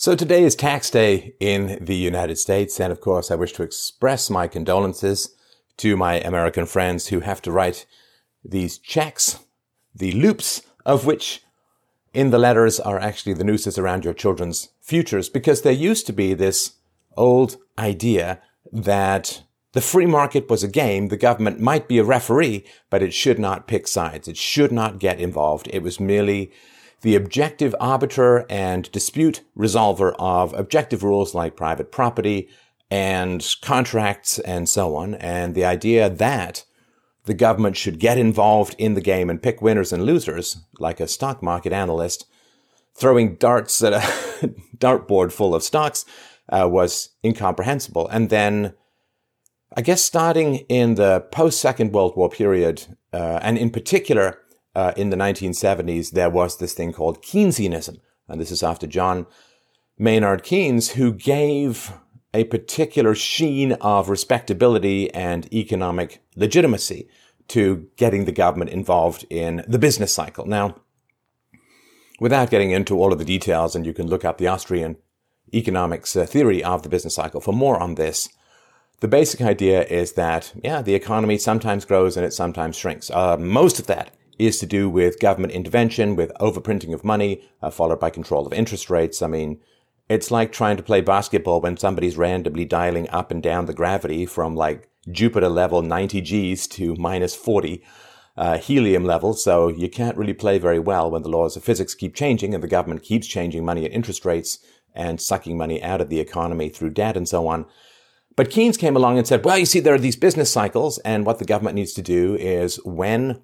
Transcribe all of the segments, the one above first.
So today is tax day in the United States, and of course, I wish to express my condolences to my American friends who have to write these checks, the loops of which in the letters are actually the nooses around your children's futures, because there used to be this old idea that the free market was a game. The government might be a referee, but it should not pick sides. It should not get involved. It was merely the objective arbiter and dispute resolver of objective rules like private property and contracts and so on. And the idea that the government should get involved in the game and pick winners and losers, like a stock market analyst throwing darts at a dartboard full of stocks, uh, was incomprehensible. And then, I guess, starting in the post Second World War period, uh, and in particular uh, in the 1970s, there was this thing called Keynesianism. And this is after John Maynard Keynes, who gave a particular sheen of respectability and economic legitimacy to getting the government involved in the business cycle. Now, without getting into all of the details, and you can look up the Austrian economics uh, theory of the business cycle for more on this, the basic idea is that, yeah, the economy sometimes grows and it sometimes shrinks. Uh, most of that is to do with government intervention, with overprinting of money, uh, followed by control of interest rates. I mean, it's like trying to play basketball when somebody's randomly dialing up and down the gravity from like Jupiter level 90 Gs to minus 40 uh, helium level. So you can't really play very well when the laws of physics keep changing and the government keeps changing money and interest rates and sucking money out of the economy through debt and so on. But Keynes came along and said, well, you see, there are these business cycles, and what the government needs to do is when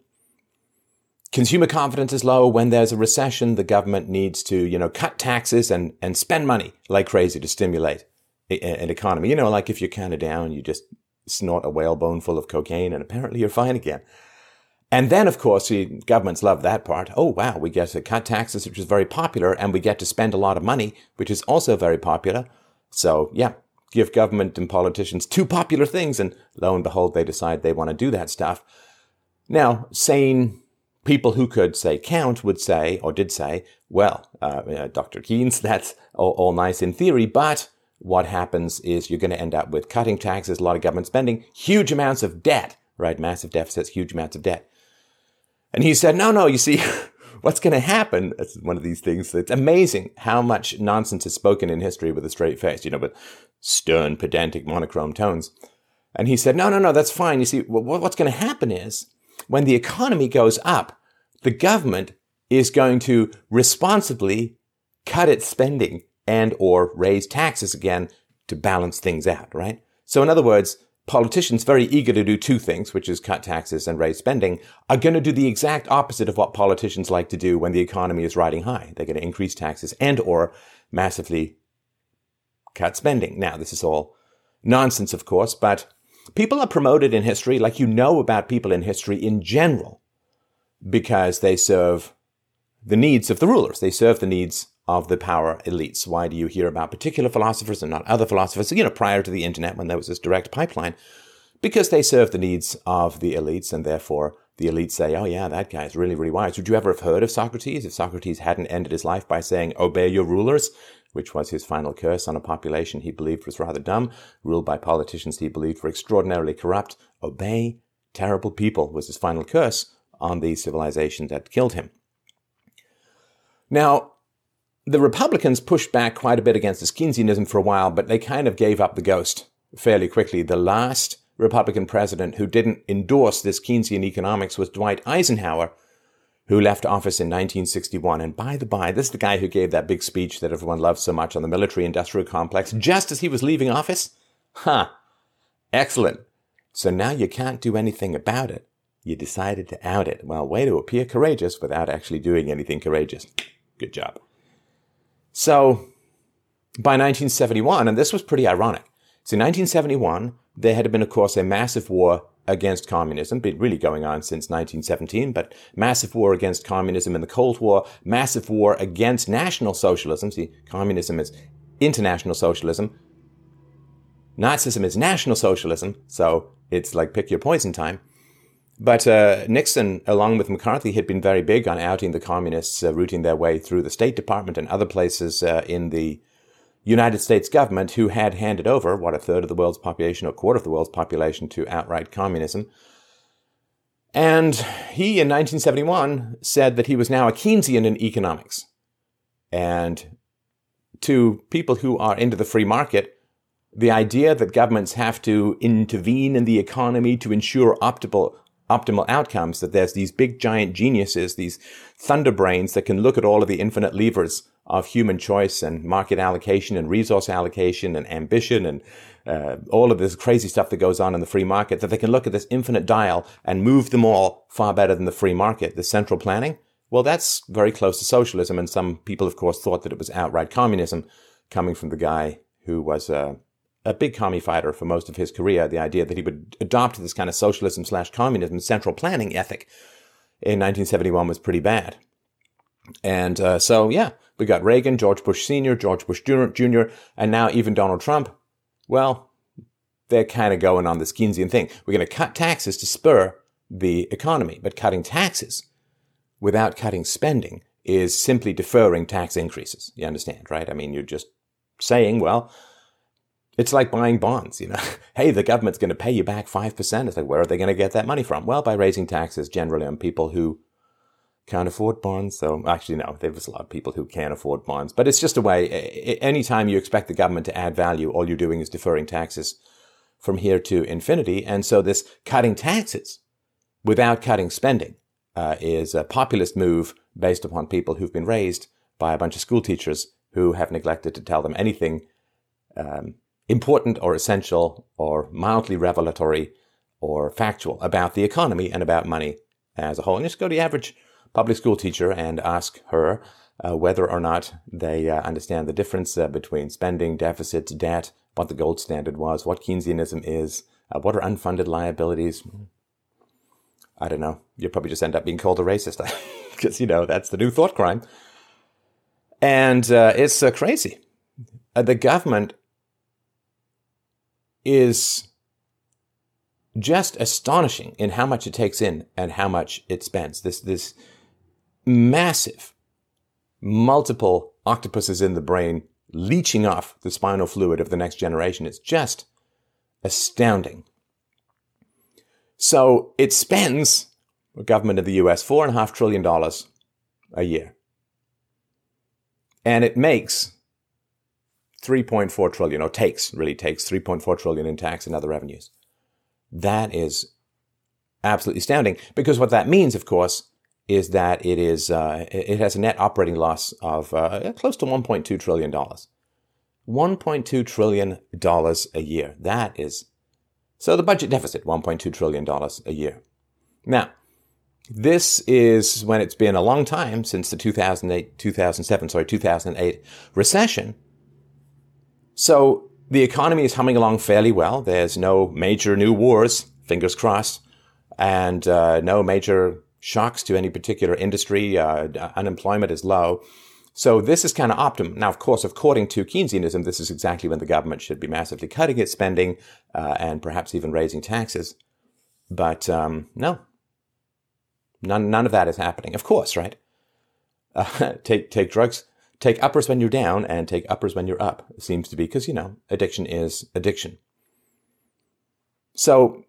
consumer confidence is low, when there's a recession, the government needs to, you know, cut taxes and, and spend money like crazy to stimulate an economy. You know, like if you're kind of down, you just snort a whalebone full of cocaine and apparently you're fine again. And then, of course, the governments love that part. Oh, wow, we get to cut taxes, which is very popular, and we get to spend a lot of money, which is also very popular. So, yeah, give government and politicians two popular things, and lo and behold, they decide they want to do that stuff. Now, sane people who could say count would say, or did say, well, uh, uh, Dr. Keynes, that's all, all nice in theory, but what happens is you're going to end up with cutting taxes, a lot of government spending, huge amounts of debt, right? Massive deficits, huge amounts of debt. And he said, no, no, you see, what's going to happen? It's one of these things. It's amazing how much nonsense is spoken in history with a straight face, you know, with stern, pedantic, monochrome tones. And he said, no, no, no, that's fine. You see, what's going to happen is when the economy goes up, the government is going to responsibly cut its spending and or raise taxes again to balance things out, right? So in other words, politicians very eager to do two things, which is cut taxes and raise spending, are going to do the exact opposite of what politicians like to do when the economy is riding high. They're going to increase taxes and or massively cut spending. Now, this is all nonsense, of course, but people are promoted in history like you know about people in history in general because they serve the needs of the rulers. They serve the needs of the power elites. Why do you hear about particular philosophers and not other philosophers? You know, prior to the internet when there was this direct pipeline, because they serve the needs of the elites and therefore the elites say, oh yeah, that guy is really, really wise. Would you ever have heard of Socrates if Socrates hadn't ended his life by saying, obey your rulers, which was his final curse on a population he believed was rather dumb, ruled by politicians he believed were extraordinarily corrupt. Obey terrible people was his final curse on the civilization that killed him. Now, the Republicans pushed back quite a bit against this Keynesianism for a while, but they kind of gave up the ghost fairly quickly. The last Republican president who didn't endorse this Keynesian economics was Dwight Eisenhower, who left office in 1961. And by the by, this is the guy who gave that big speech that everyone loves so much on the military industrial complex just as he was leaving office? Huh. Excellent. So now you can't do anything about it. You decided to out it. Well, way to appear courageous without actually doing anything courageous. Good job. So by 1971, and this was pretty ironic. So in 1971, there had been, of course, a massive war against communism, been really going on since 1917, but massive war against communism in the Cold War, massive war against National Socialism. See, communism is international socialism. Nazism is National Socialism, so it's like pick your poison time. But uh, Nixon, along with McCarthy, had been very big on outing the communists, uh, rooting their way through the State Department and other places uh, in the United States government who had handed over, what, a third of the world's population or a quarter of the world's population to outright communism. And he, in 1971, said that he was now a Keynesian in economics. And to people who are into the free market, the idea that governments have to intervene in the economy to ensure optimal, optimal outcomes, that there's these big giant geniuses, these thunder brains that can look at all of the infinite levers of human choice and market allocation and resource allocation and ambition and uh, all of this crazy stuff that goes on in the free market, that they can look at this infinite dial and move them all far better than the free market, the central planning. Well, that's very close to socialism. And some people, of course, thought that it was outright communism coming from the guy who was a, a big commie fighter for most of his career. The idea that he would adopt this kind of socialism slash communism central planning ethic in 1971 was pretty bad. And uh, so, yeah, we got Reagan, George Bush Sr., George Bush Jr., and now even Donald Trump. Well, they're kind of going on this Keynesian thing. We're going to cut taxes to spur the economy, but cutting taxes without cutting spending is simply deferring tax increases. You understand, right? I mean, you're just saying, well, it's like buying bonds, you know. hey, the government's going to pay you back 5%. It's like, where are they going to get that money from? Well, by raising taxes generally on people who can't afford bonds. So actually, no, there's a lot of people who can't afford bonds, but it's just a way. Anytime you expect the government to add value, all you're doing is deferring taxes from here to infinity. And so this cutting taxes without cutting spending uh, is a populist move based upon people who've been raised by a bunch of school teachers who have neglected to tell them anything um, important or essential or mildly revelatory or factual about the economy and about money as a whole. And just go to the average public school teacher and ask her uh, whether or not they uh, understand the difference uh, between spending, deficits, debt, what the gold standard was, what Keynesianism is, uh, what are unfunded liabilities. I don't know. You'll probably just end up being called a racist because, you know, that's the new thought crime. And uh, it's uh, crazy. the government is just astonishing in how much it takes in and how much it spends. This, this, massive, multiple octopuses in the brain leeching off the spinal fluid of the next generation. It's just astounding. So it spends, the government of the US, four and a half trillion dollars a year. And it makes 3.4 trillion, or takes, really takes 3.4 trillion in tax and other revenues. That is absolutely astounding because what that means, of course, is that it is uh, it has a net operating loss of uh, close to 1.2 trillion dollars. 1.2 trillion dollars a year. That is so the budget deficit 1.2 trillion dollars a year. Now, this is when it's been a long time since the 2008 2007 sorry 2008 recession. So the economy is humming along fairly well. There's no major new wars, fingers crossed, and uh, no major shocks to any particular industry. Uh, unemployment is low. So this is kind of optimum. Now, of course, according to Keynesianism, this is exactly when the government should be massively cutting its spending uh, and perhaps even raising taxes. But um, no, none none of that is happening. Of course, right? Uh, take take drugs, take uppers when you're down, and take uppers when you're up. It seems to be because you know addiction is addiction. So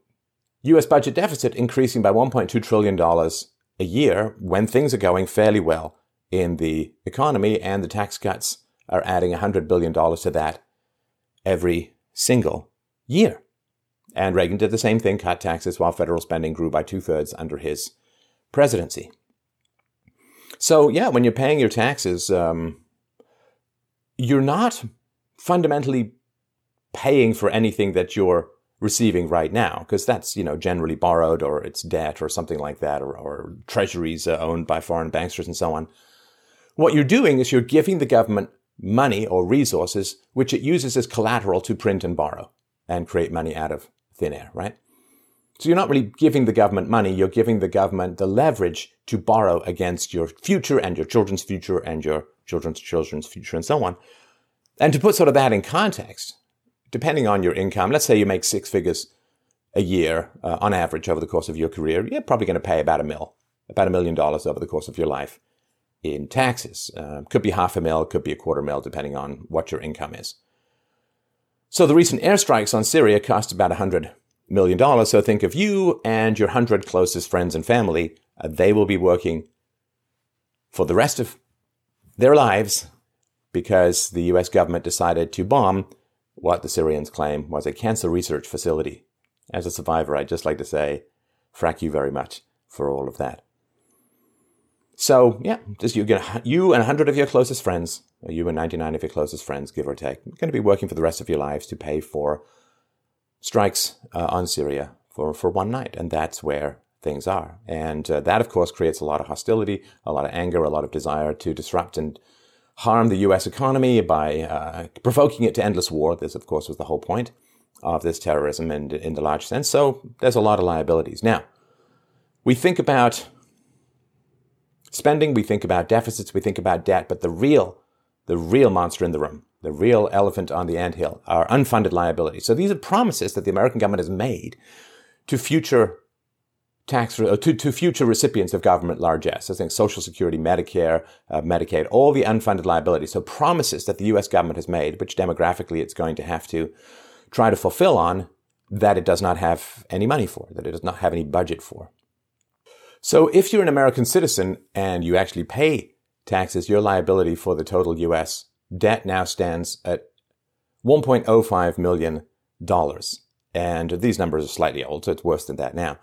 US budget deficit increasing by $1.2 trillion a year when things are going fairly well in the economy and the tax cuts are adding $100 billion to that every single year. And Reagan did the same thing, cut taxes while federal spending grew by two thirds under his presidency. So, yeah, when you're paying your taxes, um, you're not fundamentally paying for anything that you're receiving right now, because that's, you know, generally borrowed or it's debt or something like that, or, or treasuries uh, owned by foreign banksters and so on. What you're doing is you're giving the government money or resources which it uses as collateral to print and borrow and create money out of thin air, right? So you're not really giving the government money, you're giving the government the leverage to borrow against your future and your children's future and your children's children's future and so on. And to put sort of that in context, depending on your income, let's say you make six figures a year uh, on average over the course of your career, you're probably going to pay about a mil, about a million dollars over the course of your life in taxes. Uh, could be half a mil, could be a quarter mil, depending on what your income is. So the recent airstrikes on Syria cost about $100 million. dollars. So think of you and your 100 closest friends and family. Uh, they will be working for the rest of their lives because the US government decided to bomb what the Syrians claim was a cancer research facility. As a survivor, I'd just like to say, frack you very much for all of that. So yeah, just you you and hundred of your closest friends, you and ninety nine of your closest friends, give or take, going to be working for the rest of your lives to pay for strikes uh, on Syria for for one night, and that's where things are. And uh, that, of course, creates a lot of hostility, a lot of anger, a lot of desire to disrupt and harm the U.S. economy by uh, provoking it to endless war. This, of course, was the whole point of this terrorism, and in the large sense. So there's a lot of liabilities now. We think about spending, we think about deficits, we think about debt, but the real, the real monster in the room, the real elephant on the anthill are unfunded liabilities. So these are promises that the American government has made to future tax uh, to, to future recipients of government largesse. I think Social Security, Medicare, uh, Medicaid, all the unfunded liabilities. So promises that the U.S. government has made, which demographically it's going to have to try to fulfill on, that it does not have any money for, that it does not have any budget for. So if you're an American citizen and you actually pay taxes, your liability for the total US debt now stands at $1.05 million. And these numbers are slightly old, so it's worse than that now.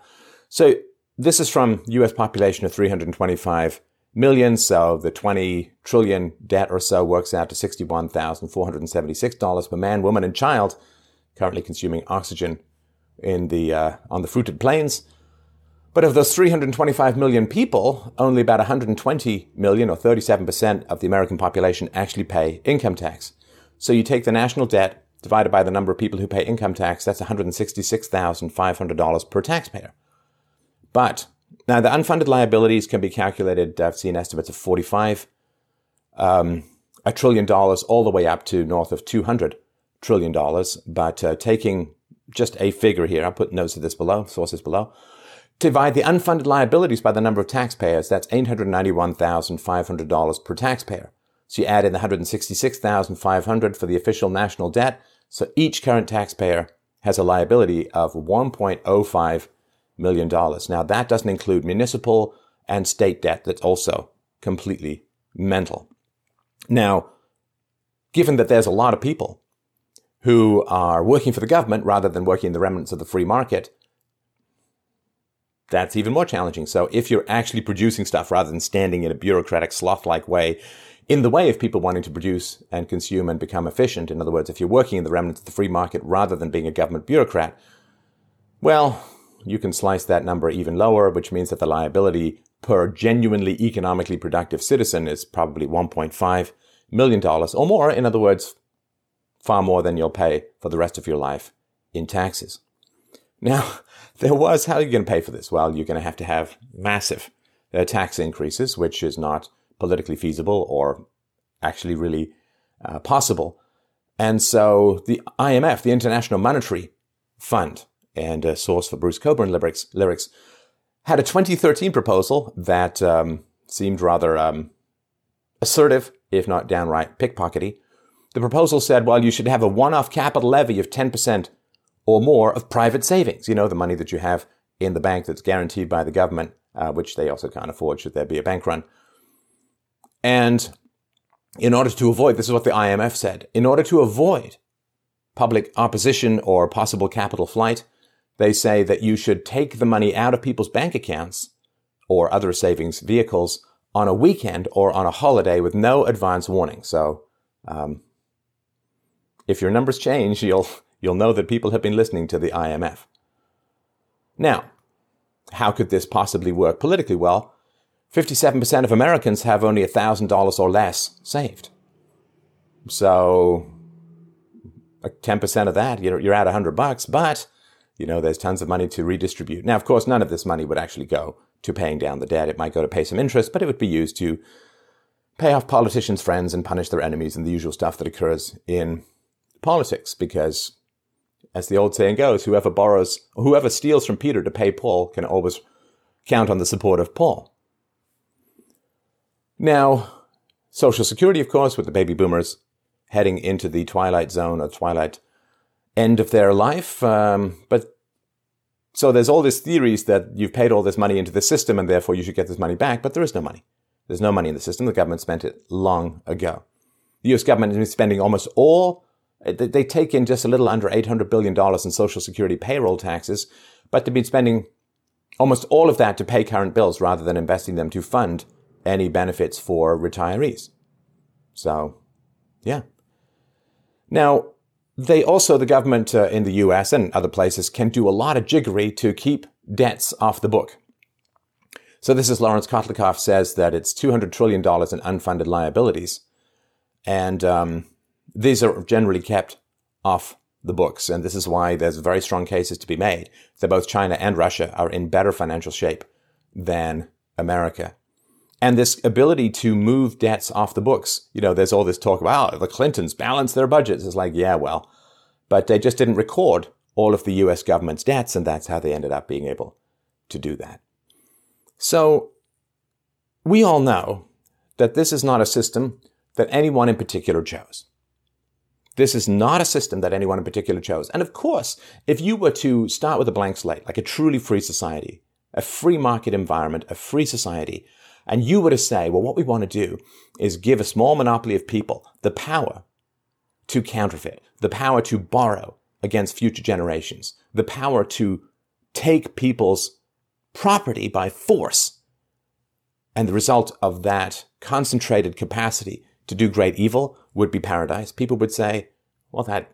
So this is from US population of 325 million. So the 20 trillion debt or so works out to $61,476 per man, woman, and child currently consuming oxygen in the, uh, on the fruited plains. But of those 325 million people, only about 120 million or 37% of the American population actually pay income tax. So you take the national debt divided by the number of people who pay income tax, that's $166,500 per taxpayer. But now the unfunded liabilities can be calculated, I've seen estimates of 45 um, a trillion dollars all the way up to north of 200 trillion dollars. But uh, taking just a figure here, I'll put notes of this below, sources below. Divide the unfunded liabilities by the number of taxpayers. That's $891,500 per taxpayer. So you add in the 166,500 for the official national debt. So each current taxpayer has a liability of 1.05 million dollars. Now that doesn't include municipal and state debt that's also completely mental. Now, given that there's a lot of people who are working for the government rather than working in the remnants of the free market, that's even more challenging. So if you're actually producing stuff rather than standing in a bureaucratic sloth-like way in the way of people wanting to produce and consume and become efficient, in other words, if you're working in the remnants of the free market rather than being a government bureaucrat, well, you can slice that number even lower, which means that the liability per genuinely economically productive citizen is probably $1.5 million or more. In other words, far more than you'll pay for the rest of your life in taxes. Now, there was, how are you going to pay for this? Well, you're going to have to have massive uh, tax increases, which is not politically feasible or actually really uh, possible. And so the IMF, the International Monetary Fund, and a source for Bruce Cockburn lyrics, lyrics had a 2013 proposal that um, seemed rather um, assertive, if not downright pickpockety. The proposal said, well, you should have a one-off capital levy of 10% or more of private savings. You know, the money that you have in the bank that's guaranteed by the government, uh, which they also can't afford should there be a bank run. And in order to avoid, this is what the IMF said, in order to avoid public opposition or possible capital flight, they say that you should take the money out of people's bank accounts or other savings vehicles on a weekend or on a holiday with no advance warning. So, um, if your numbers change, you'll you'll know that people have been listening to the IMF. Now, how could this possibly work politically? Well, 57% of Americans have only $1,000 or less saved. So, 10% of that, you're, at 100 bucks, but you know, there's tons of money to redistribute. Now, of course, none of this money would actually go to paying down the debt. It might go to pay some interest, but it would be used to pay off politicians' friends and punish their enemies and the usual stuff that occurs in politics because as the old saying goes, whoever borrows, whoever steals from Peter to pay Paul can always count on the support of Paul. Now, Social Security, of course, with the baby boomers heading into the twilight zone or twilight end of their life. Um, but so there's all these theories that you've paid all this money into the system and therefore you should get this money back, but there is no money. There's no money in the system. The government spent it long ago. The US government has been spending almost all, they take in just a little under $800 billion in Social Security payroll taxes, but they've been spending almost all of that to pay current bills rather than investing them to fund any benefits for retirees. So, yeah. Now, they also, the government uh, in the US and other places can do a lot of jiggery to keep debts off the book. So this is Lawrence Kotlikoff says that it's $200 trillion in unfunded liabilities. And um, these are generally kept off the books. And this is why there's very strong cases to be made that both China and Russia are in better financial shape than America. And this ability to move debts off the books, you know, there's all this talk about oh, the Clintons balance their budgets. It's like, yeah, well, but they just didn't record all of the US government's debts, and that's how they ended up being able to do that. So we all know that this is not a system that anyone in particular chose. This is not a system that anyone in particular chose. And of course, if you were to start with a blank slate, like a truly free society, a free market environment, a free society, and you were to say, well, what we want to do is give a small monopoly of people the power to counterfeit, the power to borrow against future generations, the power to take people's property by force. And the result of that concentrated capacity to do great evil would be paradise. People would say, well, that,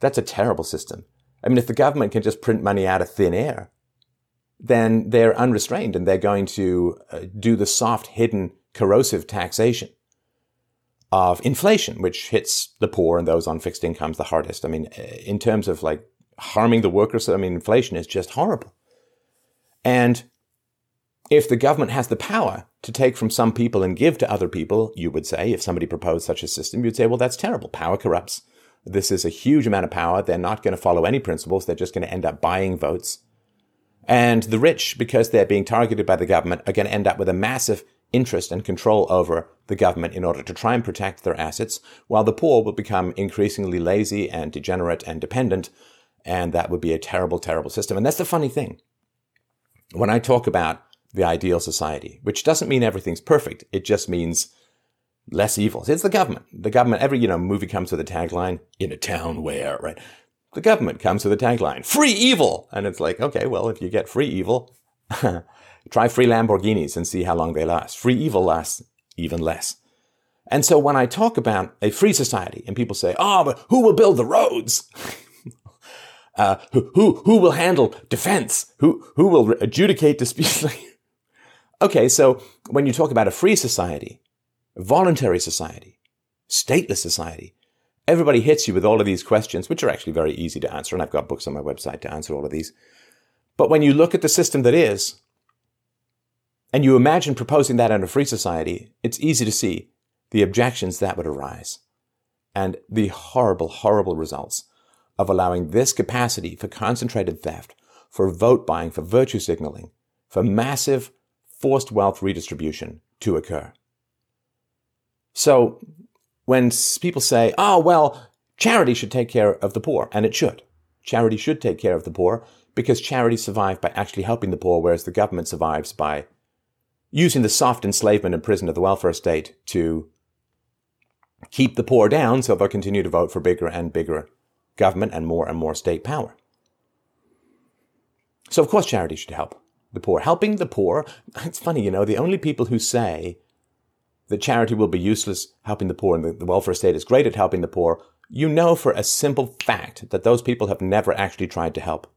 that's a terrible system. I mean, if the government can just print money out of thin air, then they're unrestrained and they're going to uh, do the soft, hidden, corrosive taxation of inflation, which hits the poor and those on fixed incomes the hardest. I mean, in terms of like harming the workers, I mean, inflation is just horrible. And if the government has the power to take from some people and give to other people, you would say, if somebody proposed such a system, you'd say, well, that's terrible. Power corrupts. This is a huge amount of power. They're not going to follow any principles. They're just going to end up buying votes. And the rich, because they're being targeted by the government, are going to end up with a massive interest and control over the government in order to try and protect their assets, while the poor will become increasingly lazy and degenerate and dependent. And that would be a terrible, terrible system. And that's the funny thing. When I talk about the ideal society, which doesn't mean everything's perfect, it just means less evil. It's the government. The government, every, you know, movie comes with a tagline, in a town where, right? The government comes with a tagline, free evil. And it's like, okay, well, if you get free evil, try free Lamborghinis and see how long they last. Free evil lasts even less. And so when I talk about a free society and people say, oh, but who will build the roads? uh, who, who, who will handle defense? Who, who will adjudicate disputes? okay, so when you talk about a free society, voluntary society, stateless society, everybody hits you with all of these questions, which are actually very easy to answer. And I've got books on my website to answer all of these. But when you look at the system that is, and you imagine proposing that in a free society, it's easy to see the objections that would arise and the horrible, horrible results of allowing this capacity for concentrated theft, for vote buying, for virtue signaling, for massive forced wealth redistribution to occur. So when people say, oh, well, charity should take care of the poor, and it should. Charity should take care of the poor because charity survive by actually helping the poor, whereas the government survives by using the soft enslavement and prison of the welfare state to keep the poor down so they'll continue to vote for bigger and bigger government and more and more state power. So, of course, charity should help the poor. Helping the poor, it's funny, you know, the only people who say that charity will be useless helping the poor and the, welfare state is great at helping the poor, you know for a simple fact that those people have never actually tried to help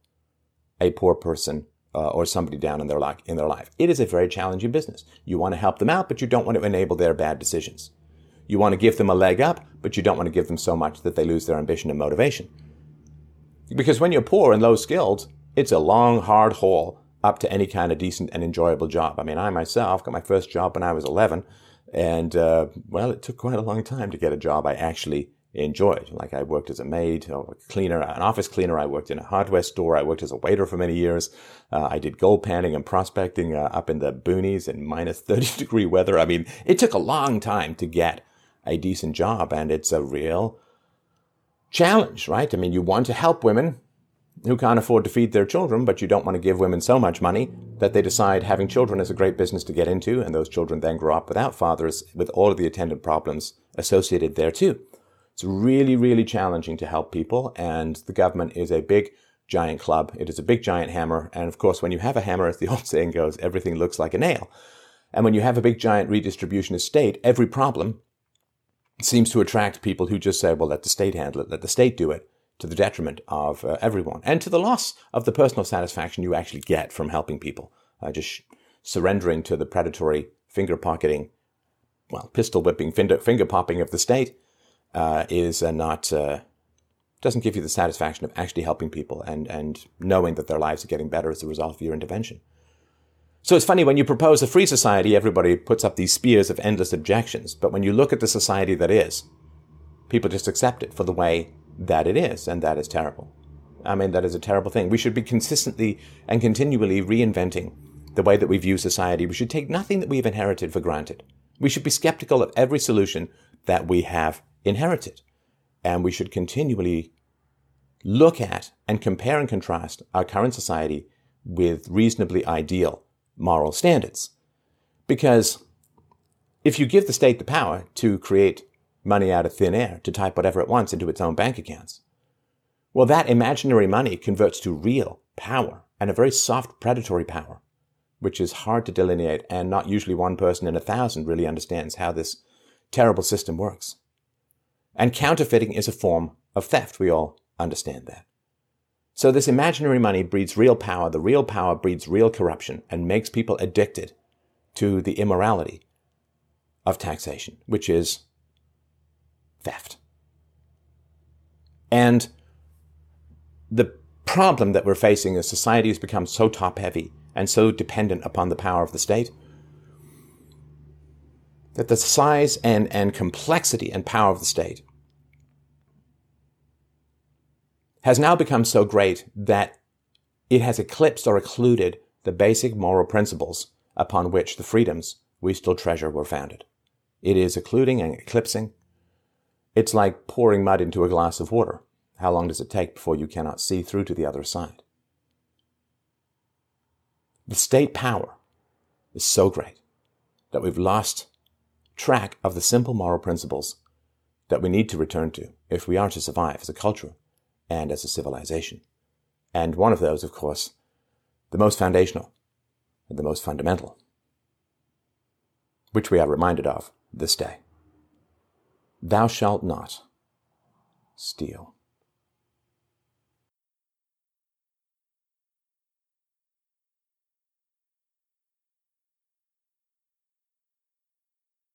a poor person uh, or somebody down in their, life, in their life. It is a very challenging business. You want to help them out, but you don't want to enable their bad decisions. You want to give them a leg up, but you don't want to give them so much that they lose their ambition and motivation. Because when you're poor and low skilled, it's a long, hard haul up to any kind of decent and enjoyable job. I mean, I myself got my first job when I was 11, and uh, well, it took quite a long time to get a job I actually enjoyed. Like I worked as a maid or a cleaner, an office cleaner. I worked in a hardware store. I worked as a waiter for many years. Uh, I did gold panning and prospecting uh, up in the boonies in minus 30 degree weather. I mean, it took a long time to get a decent job and it's a real challenge, right? I mean, you want to help women who can't afford to feed their children, but you don't want to give women so much money that they decide having children is a great business to get into, and those children then grow up without fathers with all of the attendant problems associated there too. It's really, really challenging to help people, and the government is a big, giant club. It is a big, giant hammer, and of course, when you have a hammer, as the old saying goes, everything looks like a nail. And when you have a big, giant redistribution of state, every problem seems to attract people who just say, well, let the state handle it, let the state do it to the detriment of uh, everyone and to the loss of the personal satisfaction you actually get from helping people. Uh, just surrendering to the predatory finger pocketing, well, pistol whipping, finger, finger popping of the state uh, is uh, not, uh, doesn't give you the satisfaction of actually helping people and, and knowing that their lives are getting better as a result of your intervention. So it's funny when you propose a free society, everybody puts up these spears of endless objections. But when you look at the society that is, people just accept it for the way that it is, and that is terrible. I mean, that is a terrible thing. We should be consistently and continually reinventing the way that we view society. We should take nothing that we've inherited for granted. We should be skeptical of every solution that we have inherited. And we should continually look at and compare and contrast our current society with reasonably ideal moral standards. Because if you give the state the power to create money out of thin air to type whatever it wants into its own bank accounts. Well, that imaginary money converts to real power and a very soft predatory power, which is hard to delineate, and not usually one person in a thousand really understands how this terrible system works. And counterfeiting is a form of theft. We all understand that. So this imaginary money breeds real power. The real power breeds real corruption and makes people addicted to the immorality of taxation, which is theft. And the problem that we're facing as society has become so top heavy and so dependent upon the power of the state that the size and, and complexity and power of the state has now become so great that it has eclipsed or occluded the basic moral principles upon which the freedoms we still treasure were founded. It is occluding and eclipsing it's like pouring mud into a glass of water. How long does it take before you cannot see through to the other side? The state power is so great that we've lost track of the simple moral principles that we need to return to if we are to survive as a culture and as a civilization. And one of those, of course, the most foundational and the most fundamental, which we are reminded of this day. Thou shalt not steal.